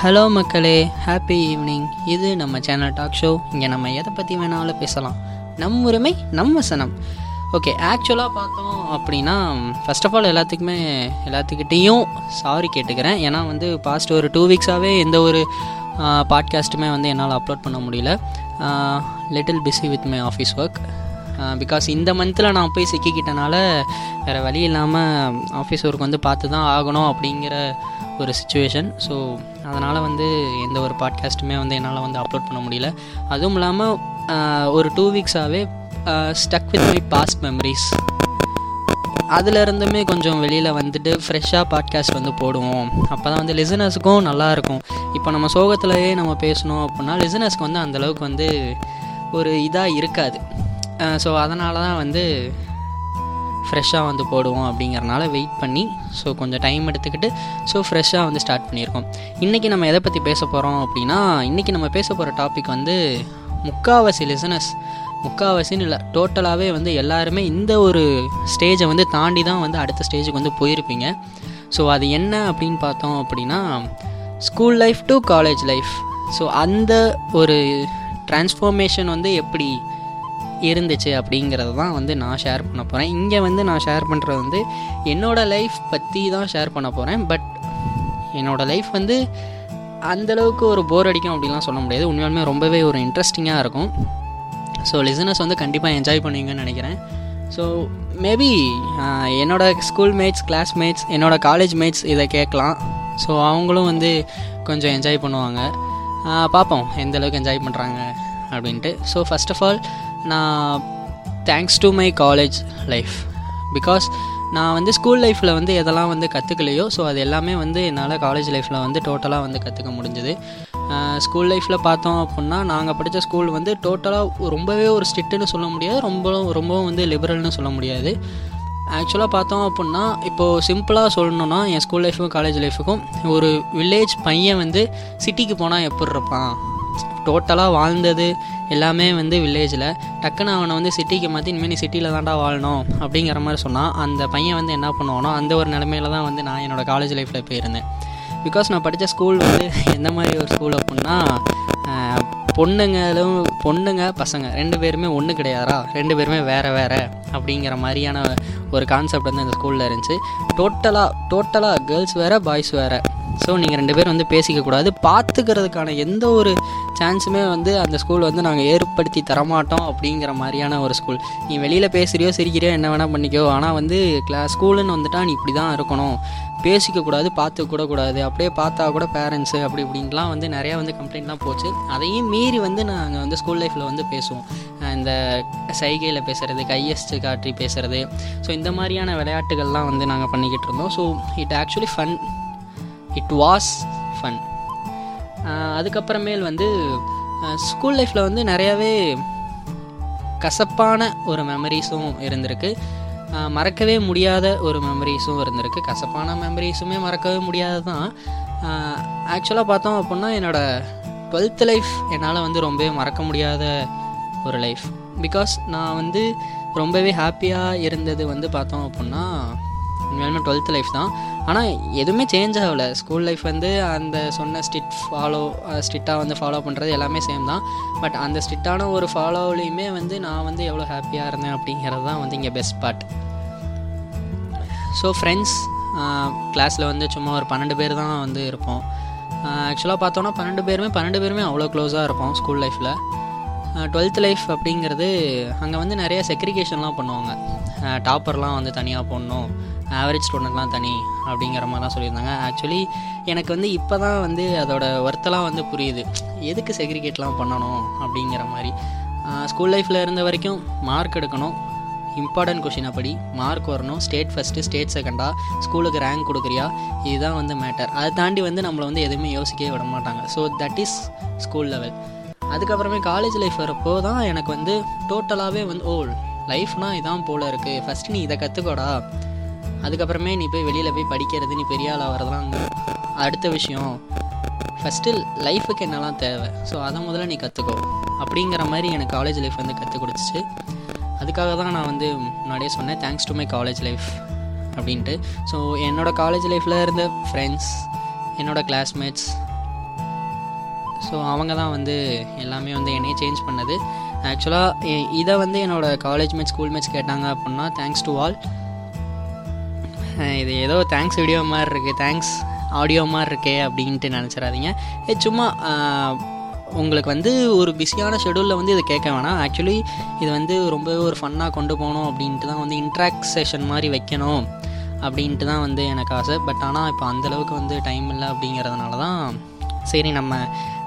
Hello மக்களே. Happy evening இது நம்ம சேனல் டாக் ஷோ இங்கே நம்ம எதை பற்றி வேணாலும் பேசலாம். நம் உரிமை நம் வசனம். ஓகே ஆக்சுவலாக பார்த்தோம் அப்படின்னா ஃபர்ஸ்ட் ஆஃப் ஆல் எல்லாத்துக்குமே எல்லாத்துக்கிட்டேயும் சாரி கேட்டுக்கிறேன். ஏன்னா வந்து பாஸ்ட் ஒரு டூ வீக்ஸாகவே எந்த ஒரு பாட்காஸ்ட்டுமே வந்து என்னால் அப்லோட் பண்ண முடியல. Little busy with my office work because இந்த மந்தில் நான் போய் சிக்கிக்கிட்டனால வேறு வழி இல்லாமல் ஆஃபீஸ் ஒர்க் வந்து பார்த்து தான் ஆகணும் அப்படிங்கிற ஒரு சுச்சுவேஷன் ஸோ அதனால் வந்து எந்த ஒரு பாட்காஸ்ட்டுமே வந்து என்னால் வந்து அப்லோட் பண்ண முடியல. அதுவும் இல்லாமல் ஒரு two வீக்ஸாகவே stuck with my past memories அதுலேருந்துமே கொஞ்சம் வெளியில் வந்துட்டு ஃப்ரெஷ்ஷாக பாட்காஸ்ட் வந்து போடுவோம். அப்போ தான் வந்து லிசனர்ஸுக்கும் நல்லாயிருக்கும் இப்போ நம்ம சோகத்திலேயே நம்ம பேசணும் அப்படின்னா லிசனர்ஸ்க்கு வந்து அந்தளவுக்கு வந்து ஒரு இதாக இருக்காது. ஸோ அதனால தான் வந்து ஃப்ரெஷ்ஷாக வந்து போடுவோம் அப்படிங்கிறனால வெயிட் பண்ணி ஸோ கொஞ்சம் டைம் எடுத்துக்கிட்டு ஸோ ஃப்ரெஷ்ஷாக வந்து ஸ்டார்ட் பண்ணியிருக்கோம் இன்றைக்கி நம்ம எதை பற்றி பேச போகிறோம் அப்படின்னா இன்றைக்கி நம்ம பேச போகிற டாபிக் வந்து முக்காவாசி லிசனஸ் முக்காவாசின்னு இல்லை டோட்டலாகவே வந்து எல்லாருமே இந்த ஒரு ஸ்டேஜை வந்து தாண்டி தான் வந்து அடுத்த ஸ்டேஜுக்கு வந்து போயிருப்பீங்க. ஸோ அது என்ன அப்படின்னு பார்த்தோம் அப்படின்னா school life to college life so அந்த ஒரு டிரான்ஸ்ஃபார்மேஷன் வந்து எப்படி இருந்துச்சு அப்படிங்கிறது தான் வந்து நான் ஷேர் பண்ண போகிறேன் இங்கே வந்து நான் ஷேர் பண்ணுறது வந்து என்னோடய லைஃப் பற்றி தான் ஷேர் பண்ண போகிறேன் பட் என்னோடய லைஃப் வந்து அந்தளவுக்கு ஒரு போர் அடிக்கும் அப்படிலாம் சொல்ல முடியாது. உண்மையாலுமே ரொம்பவே ஒரு இன்ட்ரெஸ்டிங்காக இருக்கும். ஸோ லிசனர்ஸ் வந்து கண்டிப்பாக என்ஜாய் பண்ணுவீங்கன்னு நினைக்கிறேன். ஸோ மேபி என்னோடய ஸ்கூல் மேட்ஸ் கிளாஸ்மேட்ஸ் என்னோடய காலேஜ் மேட்ஸ் இதை கேட்கலாம். ஸோ அவங்களும் வந்து கொஞ்சம் என்ஜாய் பண்ணுவாங்க. பார்ப்போம் எந்தளவுக்கு என்ஜாய் பண்ணுறாங்க அப்படின்ட்டு. ஸோ ஃபஸ்ட் ஆஃப் ஆல் நான் thanks to my college life because நான் வந்து ஸ்கூல் லைஃப்பில் வந்து எதெல்லாம் வந்து கற்றுக்கலையோ ஸோ அது எல்லாமே வந்து என்னால் காலேஜ் லைஃப்பில் வந்து டோட்டலாக வந்து கற்றுக்க முடிஞ்சுது. ஸ்கூல் லைஃப்பில் பார்த்தோம் அப்படின்னா நாங்கள் படித்த ஸ்கூல் வந்து டோட்டலாக ரொம்பவே ஒரு ஸ்ட்ரிக்ட்டுன்னு சொல்ல முடியாது ரொம்ப ரொம்பவும் வந்து லிபரல்னு சொல்ல முடியாது. ஆக்சுவலாக பார்த்தோம் அப்படின்னா இப்போது சிம்பிளாக சொல்லணுன்னா என் ஸ்கூல் லைஃபுக்கும் காலேஜ் லைஃபுக்கும் ஒரு வில்லேஜ் பையன் வந்து சிட்டிக்கு போனால் எப்படி இருப்பான் டோட்டலாக வாழ்ந்தது எல்லாமே வந்து வில்லேஜில் டக்குன்னு அவனை வந்து சிட்டிக்கு மாற்றி இனிமேல் நீ சிட்டியில் தான்டா வாழணும் அப்படிங்கிற மாதிரி சொன்னால் அந்த பையன் வந்து என்ன பண்ணுவானோ அந்த ஒரு நிலமையில தான் வந்து நான் என்னோடய காலேஜ் லைஃப்பில் போயிருந்தேன். பிகாஸ் நான் படித்த ஸ்கூல் வந்து எந்த மாதிரி ஒரு ஸ்கூல் அப்படின்னா பொண்ணுங்களும் பொண்ணுங்க பசங்க ரெண்டு பேருமே ஒன்று கிடையாதா ரெண்டு பேருமே வேறு வேறு அப்படிங்கிற மாதிரியான ஒரு கான்செப்ட் வந்து அந்த ஸ்கூலில் இருந்துச்சு. டோட்டலாக டோட்டலாக கேர்ள்ஸ் வேறு பாய்ஸ் வேறு. ஸோ நீங்கள் ரெண்டு பேரும் வந்து பேசிக்கக்கூடாது பார்த்துக்கிறதுக்கான எந்த ஒரு சான்ஸுமே வந்து அந்த ஸ்கூல் வந்து நாங்கள் ஏற்படுத்தி தரமாட்டோம் அப்படிங்கிற மாதிரியான ஒரு ஸ்கூல் நீ வெளியில் பேசுகிறியோ சிரிக்கிறியோ என்ன வேணால் பண்ணிக்கோ. ஆனால் வந்து கிளாஸ் ஸ்கூலுன்னு வந்துட்டா நீ இப்படி தான் இருக்கணும் பேசிக்கக்கூடாது பார்த்து கூட கூடாது. அப்படியே பார்த்தா கூட பேரண்ட்ஸு அப்படி இப்படின்லாம் வந்து நிறையா வந்து கம்ப்ளைண்ட்லாம் போச்சு. அதையும் மீறி வந்து நாங்கள் வந்து ஸ்கூல் லைஃப்பில் வந்து பேசுவோம். இந்த சைகையில் பேசுகிறது கையஸ்ட்டு காற்றி பேசுகிறது ஸோ இந்த மாதிரியான விளையாட்டுகள்லாம் வந்து நாங்கள் பண்ணிக்கிட்டு இருந்தோம். So it actually fun it was fun அதுக்கப்புறமேல் வந்து ஸ்கூல் லைஃப்பில் வந்து நிறையாவே கசப்பான ஒரு மெமரிஸும் இருந்திருக்கு. மறக்கவே முடியாத ஒரு மெமரிஸும் இருந்திருக்கு. கசப்பான மெமரிஸுமே மறக்கவே முடியாது தான் ஆக்சுவலாக பார்த்தோம் அப்படின்னா என்னோடய டுவெல்த் லைஃப் என்னால் வந்து ரொம்பவே மறக்க முடியாத ஒரு லைஃப் பிகாஸ் நான் வந்து ரொம்பவே ஹாப்பியாக இருந்தது வந்து பார்த்தோம் அப்புடின்னா உண்மையாலுமே டுவெல்த் லைஃப் தான். ஆனால் எதுவுமே சேஞ்ச் ஆகலை. ஸ்கூல் லைஃப் வந்து அந்த சொன்ன ஸ்ட்ரிட் ஃபாலோ ஸ்ட்ரிக்டாக வந்து ஃபாலோ பண்ணுறது எல்லாமே சேம் தான். பட் அந்த ஸ்ட்ரிக்டான ஒரு ஃபாலோவிலையுமே வந்து நான் வந்து எவ்வளோ ஹாப்பியாக இருந்தேன் அப்படிங்கிறது தான் வந்து இங்கே பெஸ்ட் பார்ட் ஸோ ஃப்ரெண்ட்ஸ் கிளாஸில் வந்து சும்மா ஒரு பன்னெண்டு பேர் தான் வந்து இருப்போம். ஆக்சுவலாக பார்த்தோன்னா பன்னெண்டு பேருமே பன்னெண்டு பேருமே அவ்வளோ க்ளோஸாக இருப்போம் ஸ்கூல் லைஃப்பில் டுவெல்த் லைஃப் அப்படிங்கிறது அங்கே வந்து நிறைய செக்ரிகேஷன்லாம் பண்ணுவாங்க. டாப்பர்லாம் வந்து தனியாக போடணும். ஆவரேஜ் ஸ்டூடெண்ட்லாம் தனி அப்படிங்கிற மாதிரிலாம் சொல்லியிருந்தாங்க. ஆக்சுவலி எனக்கு வந்து இப்போ தான் வந்து அதோட ஒர்த்தெல்லாம் வந்து புரியுது. எதுக்கு செக்ரிகேட்லாம் பண்ணணும் அப்படிங்கிற மாதிரி. ஸ்கூல் லைஃப்பில் இருந்த வரைக்கும் மார்க் எடுக்கணும். இம்பார்ட்டன்ட் கொஷினை படி மார்க் வரணும். ஸ்டேட் ஃபஸ்ட்டு ஸ்டேட் செகண்டா ஸ்கூலுக்கு ரேங்க் கொடுக்குறியா? இதுதான் வந்து மேட்டர் அதை தாண்டி வந்து நம்மளை வந்து எதுவுமே யோசிக்கவே விட மாட்டாங்க. So that is school level அதுக்கப்புறமே காலேஜ் லைஃப் வரப்போ தான் எனக்கு வந்து டோட்டலாகவே வந்து ஓ லைஃப்னா இதான் போல் இருக்குது ஃபஸ்ட்டு நீ இதை கற்றுக்கோடா அதுக்கப்புறமே நீ போய் வெளியில் போய் படிக்கிறது நீ பெரிய ஆளாக வரதெல்லாம் அடுத்த விஷயம் ஃபஸ்ட்டு லைஃபுக்கு என்னெல்லாம் தேவை? ஸோ அதை முதல்ல நீ கற்றுக்கோ அப்படிங்கிற மாதிரி எனக்கு காலேஜ் லைஃப் வந்து கற்றுக் கொடுத்துச்சு. அதுக்காக தான் நான் வந்து முன்னாடியே சொன்னேன் thanks to my college life அப்படின்ட்டு. ஸோ என்னோடய காலேஜ் லைஃப்பில் இருந்த ஃப்ரெண்ட்ஸ் என்னோடய கிளாஸ்மேட்ஸ் ஸோ அவங்க தான் வந்து எல்லாமே வந்து என்னையே சேஞ்ச் பண்ணது. ஆக்சுவலாக இதை வந்து என்னோடய காலேஜ் மேட்ச் ஸ்கூல் மேட்ச் கேட்டாங்க அப்படின்னா தேங்க்ஸ் டு ஆல் இது ஏதோ தேங்க்ஸ் வீடியோ மாதிரி இருக்குது தேங்க்ஸ் ஆடியோ மாதிரி இருக்கே அப்படின்ட்டு நினச்சிடாதீங்க. சும்மா உங்களுக்கு வந்து ஒரு பிஸியான ஷெடியூலில் வந்து இதை கேட்க வேணாம். ஆக்சுவலி இது வந்து ரொம்பவே ஒரு ஃபன்னாக கொண்டு போகணும் அப்படின்ட்டு தான் வந்து இன்ட்ராக்ட் செஷன் மாதிரி வைக்கணும் அப்படின்ட்டு தான் வந்து எனக்கு ஆசை. பட் ஆனால் இப்போ அந்தளவுக்கு வந்து டைம் இல்லை அப்படிங்கிறதுனால தான் சரி நம்ம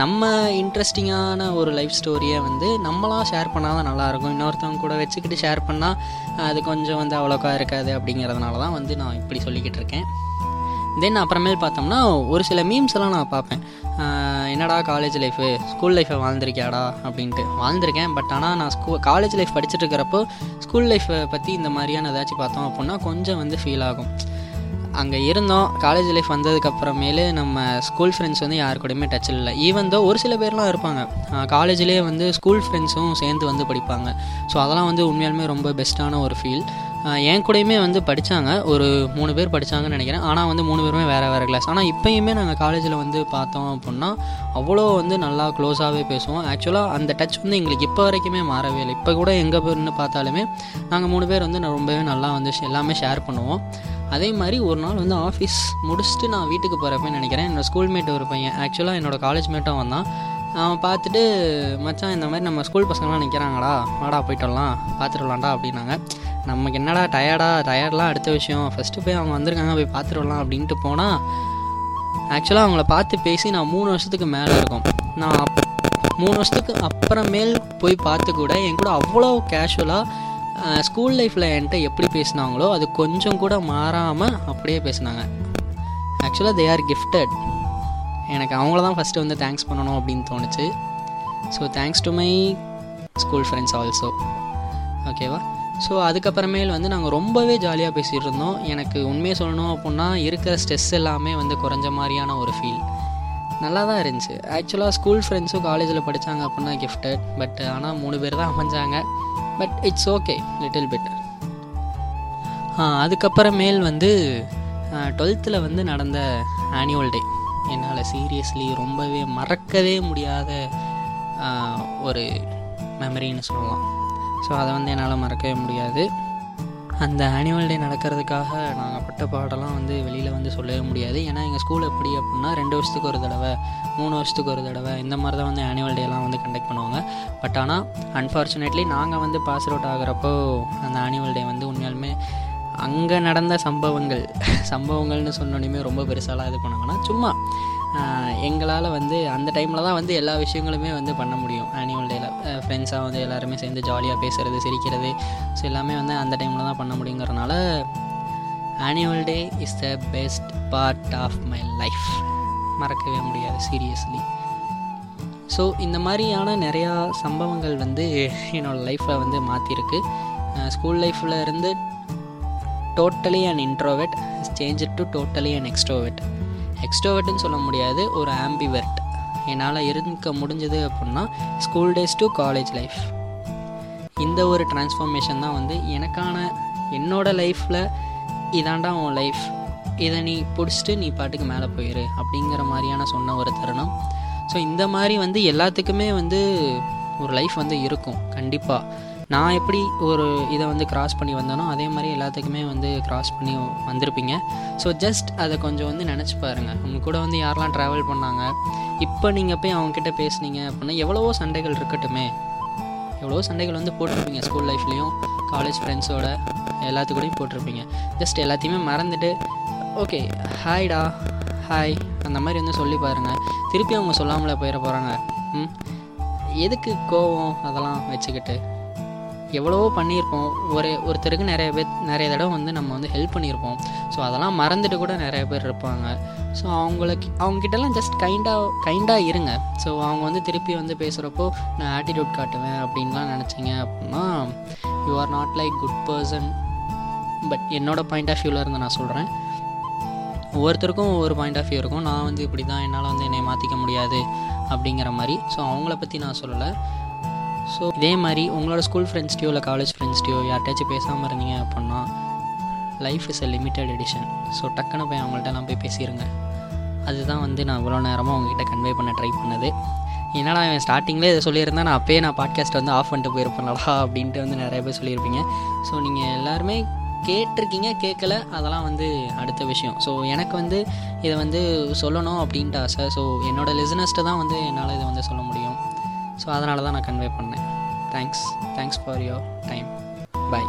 நம்ம இன்ட்ரெஸ்டிங்கான ஒரு லைஃப் ஸ்டோரியை வந்து நம்மளாம் ஷேர் பண்ணால் தான் நல்லாயிருக்கும் இன்னொருத்தவங்க கூட வச்சுக்கிட்டு ஷேர் பண்ணால் அது கொஞ்சம் வந்து அவ்வளோக்கா இருக்காது அப்படிங்கிறதுனால தான் வந்து நான் இப்படி சொல்லிக்கிட்டு இருக்கேன். தென் அப்புறமேல் பார்த்தோம்னா ஒரு சில மீம்ஸ் எல்லாம் நான் பார்ப்பேன். என்னடா காலேஜ் லைஃபு ஸ்கூல் லைஃப்பை வாழ்ந்திருக்கியாடா? அப்படின்ட்டு. வாழ்ந்திருக்கேன் பட் ஆனால் நான் ஸ்கூ காலேஜ் லைஃப் படிச்சுட்டு இருக்கிறப்போ ஸ்கூல் லைஃப்பை பற்றி இந்த மாதிரியான ஏதாச்சும் பார்த்தோம் அப்படின்னா கொஞ்சம் வந்து ஃபீல் ஆகும். அங்கே இருந்தோம். காலேஜ் லைஃப் வந்ததுக்கப்புறமேலு நம்ம ஸ்கூல் ஃப்ரெண்ட்ஸ் வந்து யார் கூடயுமே டச்சில் இல்லை. ஈவன் தோ ஒரு சில பேர்லாம் இருப்பாங்க. காலேஜ்லேயே வந்து ஸ்கூல் ஃப்ரெண்ட்ஸும் சேர்ந்து வந்து படிப்பாங்க. ஸோ அதெல்லாம் வந்து உண்மையாலுமே ரொம்ப பெஸ்ட்டான ஒரு ஃபீல் என் கூடயுமே வந்து படித்தாங்க ஒரு மூணு பேர் படித்தாங்கன்னு நினைக்கிறேன். ஆனால் வந்து மூணு பேருமே வேறு வேறு கிளாஸ் ஆனால் இப்போயுமே நாங்கள் காலேஜில் வந்து பார்த்தோம் அப்படின்னா அவ்வளோ வந்து நல்லா க்ளோஸாகவே பேசுவோம். ஆக்சுவலாக அந்த டச் வந்து எங்களுக்கு இப்போ வரைக்குமே மாறவே இல்லை. இப்போ கூட எங்கே போயிருந்து பார்த்தாலுமே நாங்கள் மூணு பேர் வந்து ரொம்பவே நல்லா வந்து எல்லாமே ஷேர் பண்ணுவோம். அதே மாதிரி ஒரு நாள் வந்து ஆஃபீஸ் முடிச்சுட்டு நான் வீட்டுக்கு போகிறப்ப நினைக்கிறேன். என்னோடய ஸ்கூல்மேட் ஒரு பையன். ஆக்சுவலாக என்னோட காலேஜ் மேட்டும் வந்தான் அவன் பார்த்துட்டு மச்சான் இந்த மாதிரி நம்ம ஸ்கூல் பசங்களாம் நிற்கிறாங்கடா வாடா போயிட்டு வரலாம். பார்த்துட்டு வரலாம்டா அப்படின்னாங்க. நமக்கு என்னடா டயர்டா டயர்ட்லாம் அடுத்த விஷயம். ஃபஸ்ட்டு போய் அவங்க வந்திருக்காங்க போய் பார்த்துட்டு வரலாம் அப்படின்ட்டு போனால் ஆக்சுவலாக அவங்கள பார்த்து பேசி நான் மூணு வருஷத்துக்கு மேலே இருக்கும். நான் மூணு வருஷத்துக்கு அப்புறமேல் போய் பார்த்து கூட என் கூட அவ்வளோ கேஷுவலாக ஸ்கூல் லைஃப்பில் என்கிட்ட எப்படி பேசினாங்களோ அது கொஞ்சம் கூட மாறாமல் அப்படியே பேசினாங்க. ஆக்சுவலாக தே ஆர் கிஃப்டட் எனக்கு அவங்கள தான் ஃபஸ்ட்டு வந்து தேங்க்ஸ் பண்ணணும் அப்படின்னு தோணுச்சு. So thanks to my school friends also ஓகேவா ஸோ அதுக்கப்புறமேல் வந்து நாங்கள் ரொம்பவே ஜாலியாக பேசிகிட்டு இருந்தோம். எனக்கு உண்மையை சொல்லணும் அப்படின்னா இருக்கிற ஸ்ட்ரெஸ் எல்லாமே வந்து குறைஞ்ச மாதிரியான ஒரு ஃபீல் நல்லா தான் இருந்துச்சு. ஆக்சுவலாக ஸ்கூல் ஃப்ரெண்ட்ஸும் காலேஜில் படித்தாங்க அப்படின்னா கிஃப்டட் பட் ஆனால் மூணு பேர் தான் அமைஞ்சாங்க. But it's okay little bit அதுக்கப்புறமேல் வந்து டுவெல்த்தில் வந்து நடந்த ஆனுவல் டே என்னால் சீரியஸ்லி ரொம்பவே மறக்கவே முடியாத ஒரு மெமரின்னு சொல்லலாம். ஸோ அதை வந்து என்னால் மறக்கவே முடியாது. அந்த ஆனுவல் டே நடக்கிறதுக்காக நாங்கள் பட்ட பாடெல்லாம் வந்து வெளியில் வந்து சொல்லவே முடியாது. ஏன்னா எங்கள் ஸ்கூல் எப்படி அப்படின்னா ரெண்டு வருஷத்துக்கு ஒரு தடவை மூணு வருஷத்துக்கு ஒரு தடவை இந்த மாதிரி தான் வந்து ஆனுவல் டேலாம் வந்து கண்டக்ட் பண்ணுவாங்க. பட் ஆனால் அன்ஃபார்ச்சுனேட்லி நாங்கள் வந்து பாஸ் அவுட் ஆகிறப்போ அந்த ஆனுவல் டே வந்து உண்மையாலுமே அங்கே நடந்த சம்பவங்கள் சம்பவங்கள்னு சொன்னோன்னே ரொம்ப பெருசாலாம் இது பண்ணாங்கன்னா சும்மா எங்களால் வந்து அந்த டைமில் தான் வந்து எல்லா விஷயங்களுமே வந்து பண்ண முடியும். ஆனுவல் டேயில் ஃப்ரெண்ட்ஸாக வந்து எல்லாருமே சேர்ந்து ஜாலியாக பேசுகிறது சிரிக்கிறது. ஸோ எல்லாமே வந்து அந்த டைமில் தான் பண்ண முடியுங்கிறனால annual day is the best part of my life மறக்கவே முடியாது சீரியஸ்லி ஸோ இந்த மாதிரியான நிறையா சம்பவங்கள் வந்து என்னோடய லைஃப்பில் வந்து மாற்றிருக்கு ஸ்கூல் லைஃப்பில் இருந்து totally and introvert change to totally and extrovert எக்ஸ்ட்ரோவெட்னு சொல்ல முடியாது ஒரு ஆம்பிவர்ட் என்னால் இருக்க முடிஞ்சது அப்படின்னா school days to college life இந்த ஒரு டிரான்ஸ்ஃபார்மேஷன் தான் வந்து எனக்கான என்னோடய லைஃப்பில் இதாண்டா உன் லைஃப் இதை நீ பிடிச்சிட்டு நீ பாட்டுக்கு மேலே போயிரு அப்படிங்கிற மாதிரியான சொன்ன ஒரு தருணம். ஸோ இந்த மாதிரி வந்து எல்லாத்துக்குமே வந்து ஒரு லைஃப் வந்து இருக்கும் கண்டிப்பாக நான் எப்படி ஒரு இதை வந்து கிராஸ் பண்ணி வந்தேனோ அதே மாதிரி எல்லாத்துக்குமே வந்து கிராஸ் பண்ணி வந்திருப்பீங்க. ஸோ ஜஸ்ட் அதை கொஞ்சம் வந்து நினச்சி பாருங்கள் உங்கள் கூட வந்து யாரெல்லாம் ட்ராவல் பண்ணாங்க? இப்போ நீங்கள் போய் அவங்கக்கிட்ட பேசுனீங்க அப்படின்னா எவ்வளவோ சண்டைகள் இருக்கட்டுமே. எவ்வளோ சண்டைகள் வந்து போட்டிருப்பீங்க ஸ்கூல் லைஃப்லேயும் காலேஜ் ஃப்ரெண்ட்ஸோட எல்லாத்துக்கூடையும் போட்டிருப்பீங்க. ஜஸ்ட் எல்லாத்தையுமே மறந்துட்டு ஓகே ஹாய்டா ஹாய் அந்த மாதிரி வந்து சொல்லி பாருங்கள் திருப்பி அவங்க சொல்லாமலே போயிட போகிறாங்க ம்? எதுக்கு கோவம் அதெல்லாம் வச்சுக்கிட்டு? எவ்வளவோ பண்ணியிருப்போம். ஒரு ஒருத்தருக்கு நிறைய பேர் நிறைய தடவை வந்து நம்ம வந்து ஹெல்ப் பண்ணியிருப்போம். ஸோ அதெல்லாம் மறந்துட்டு கூட நிறைய பேர் இருப்பாங்க. ஸோ அவங்களுக்கு அவங்ககிட்டலாம் ஜஸ்ட் கைண்டாக கைண்டாக இருங்க. ஸோ அவங்க வந்து திருப்பி வந்து பேசுகிறப்போ நான் ஆட்டிடியூட் காட்டுவேன் அப்படின்லாம் நினச்சிங்க அப்படின்னா you are not like good person but என்னோடய பாயிண்ட் ஆஃப் வியூவில் இருந்து நான் சொல்கிறேன் ஒவ்வொருத்தருக்கும் ஒவ்வொரு பாயிண்ட் ஆஃப் வியூ இருக்கும். நான் வந்து இப்படி தான் என்னால் வந்து என்னை மாற்றிக்க முடியாது அப்படிங்கிற மாதிரி. ஸோ அவங்கள பற்றி நான் சொல்லலை. ஸோ இதே மாதிரி உங்களோட ஸ்கூல் ஃப்ரெண்ட்ஸ்டையோ இல்லை காலேஜ் ஃப்ரெண்ட்ஸ்டையோ யார்கிட்டயாச்சும் பேசாமல் இருந்தீங்க அப்படின்னா life is a limited edition so டக்குன்னு போய் அவங்கள்ட்டலாம் போய் பேசிடுங்க அதுதான் வந்து நான் இவ்வளோ நேரமாக உங்ககிட்ட கன்வே பண்ண ட்ரை பண்ணது. என்னடா அவன் ஸ்டார்டிங்லேயே இதை சொல்லியிருந்தா நான் அப்பயே நான் பாட்காஸ்ட் வந்து ஆஃப் பண்ணிட்டு போயிருப்பேன்லடா அப்படின்ட்டு வந்து நிறைய பேர் சொல்லியிருப்பீங்க. ஸோ நீங்கள் எல்லாருமே கேட்டிருக்கீங்க கேட்கல அதெல்லாம் வந்து அடுத்த விஷயம். ஸோ எனக்கு வந்து இதை வந்து சொல்லணும் அப்படின்ட்டு ஆசை. ஸோ என்னோடய லிசனஸ்ட்டு தான் வந்து என்னால் இதை வந்து சொல்ல முடியும். ஸோ அதனால தான் நான் கன்வே பண்ணேன். Thanks thanks for your time bye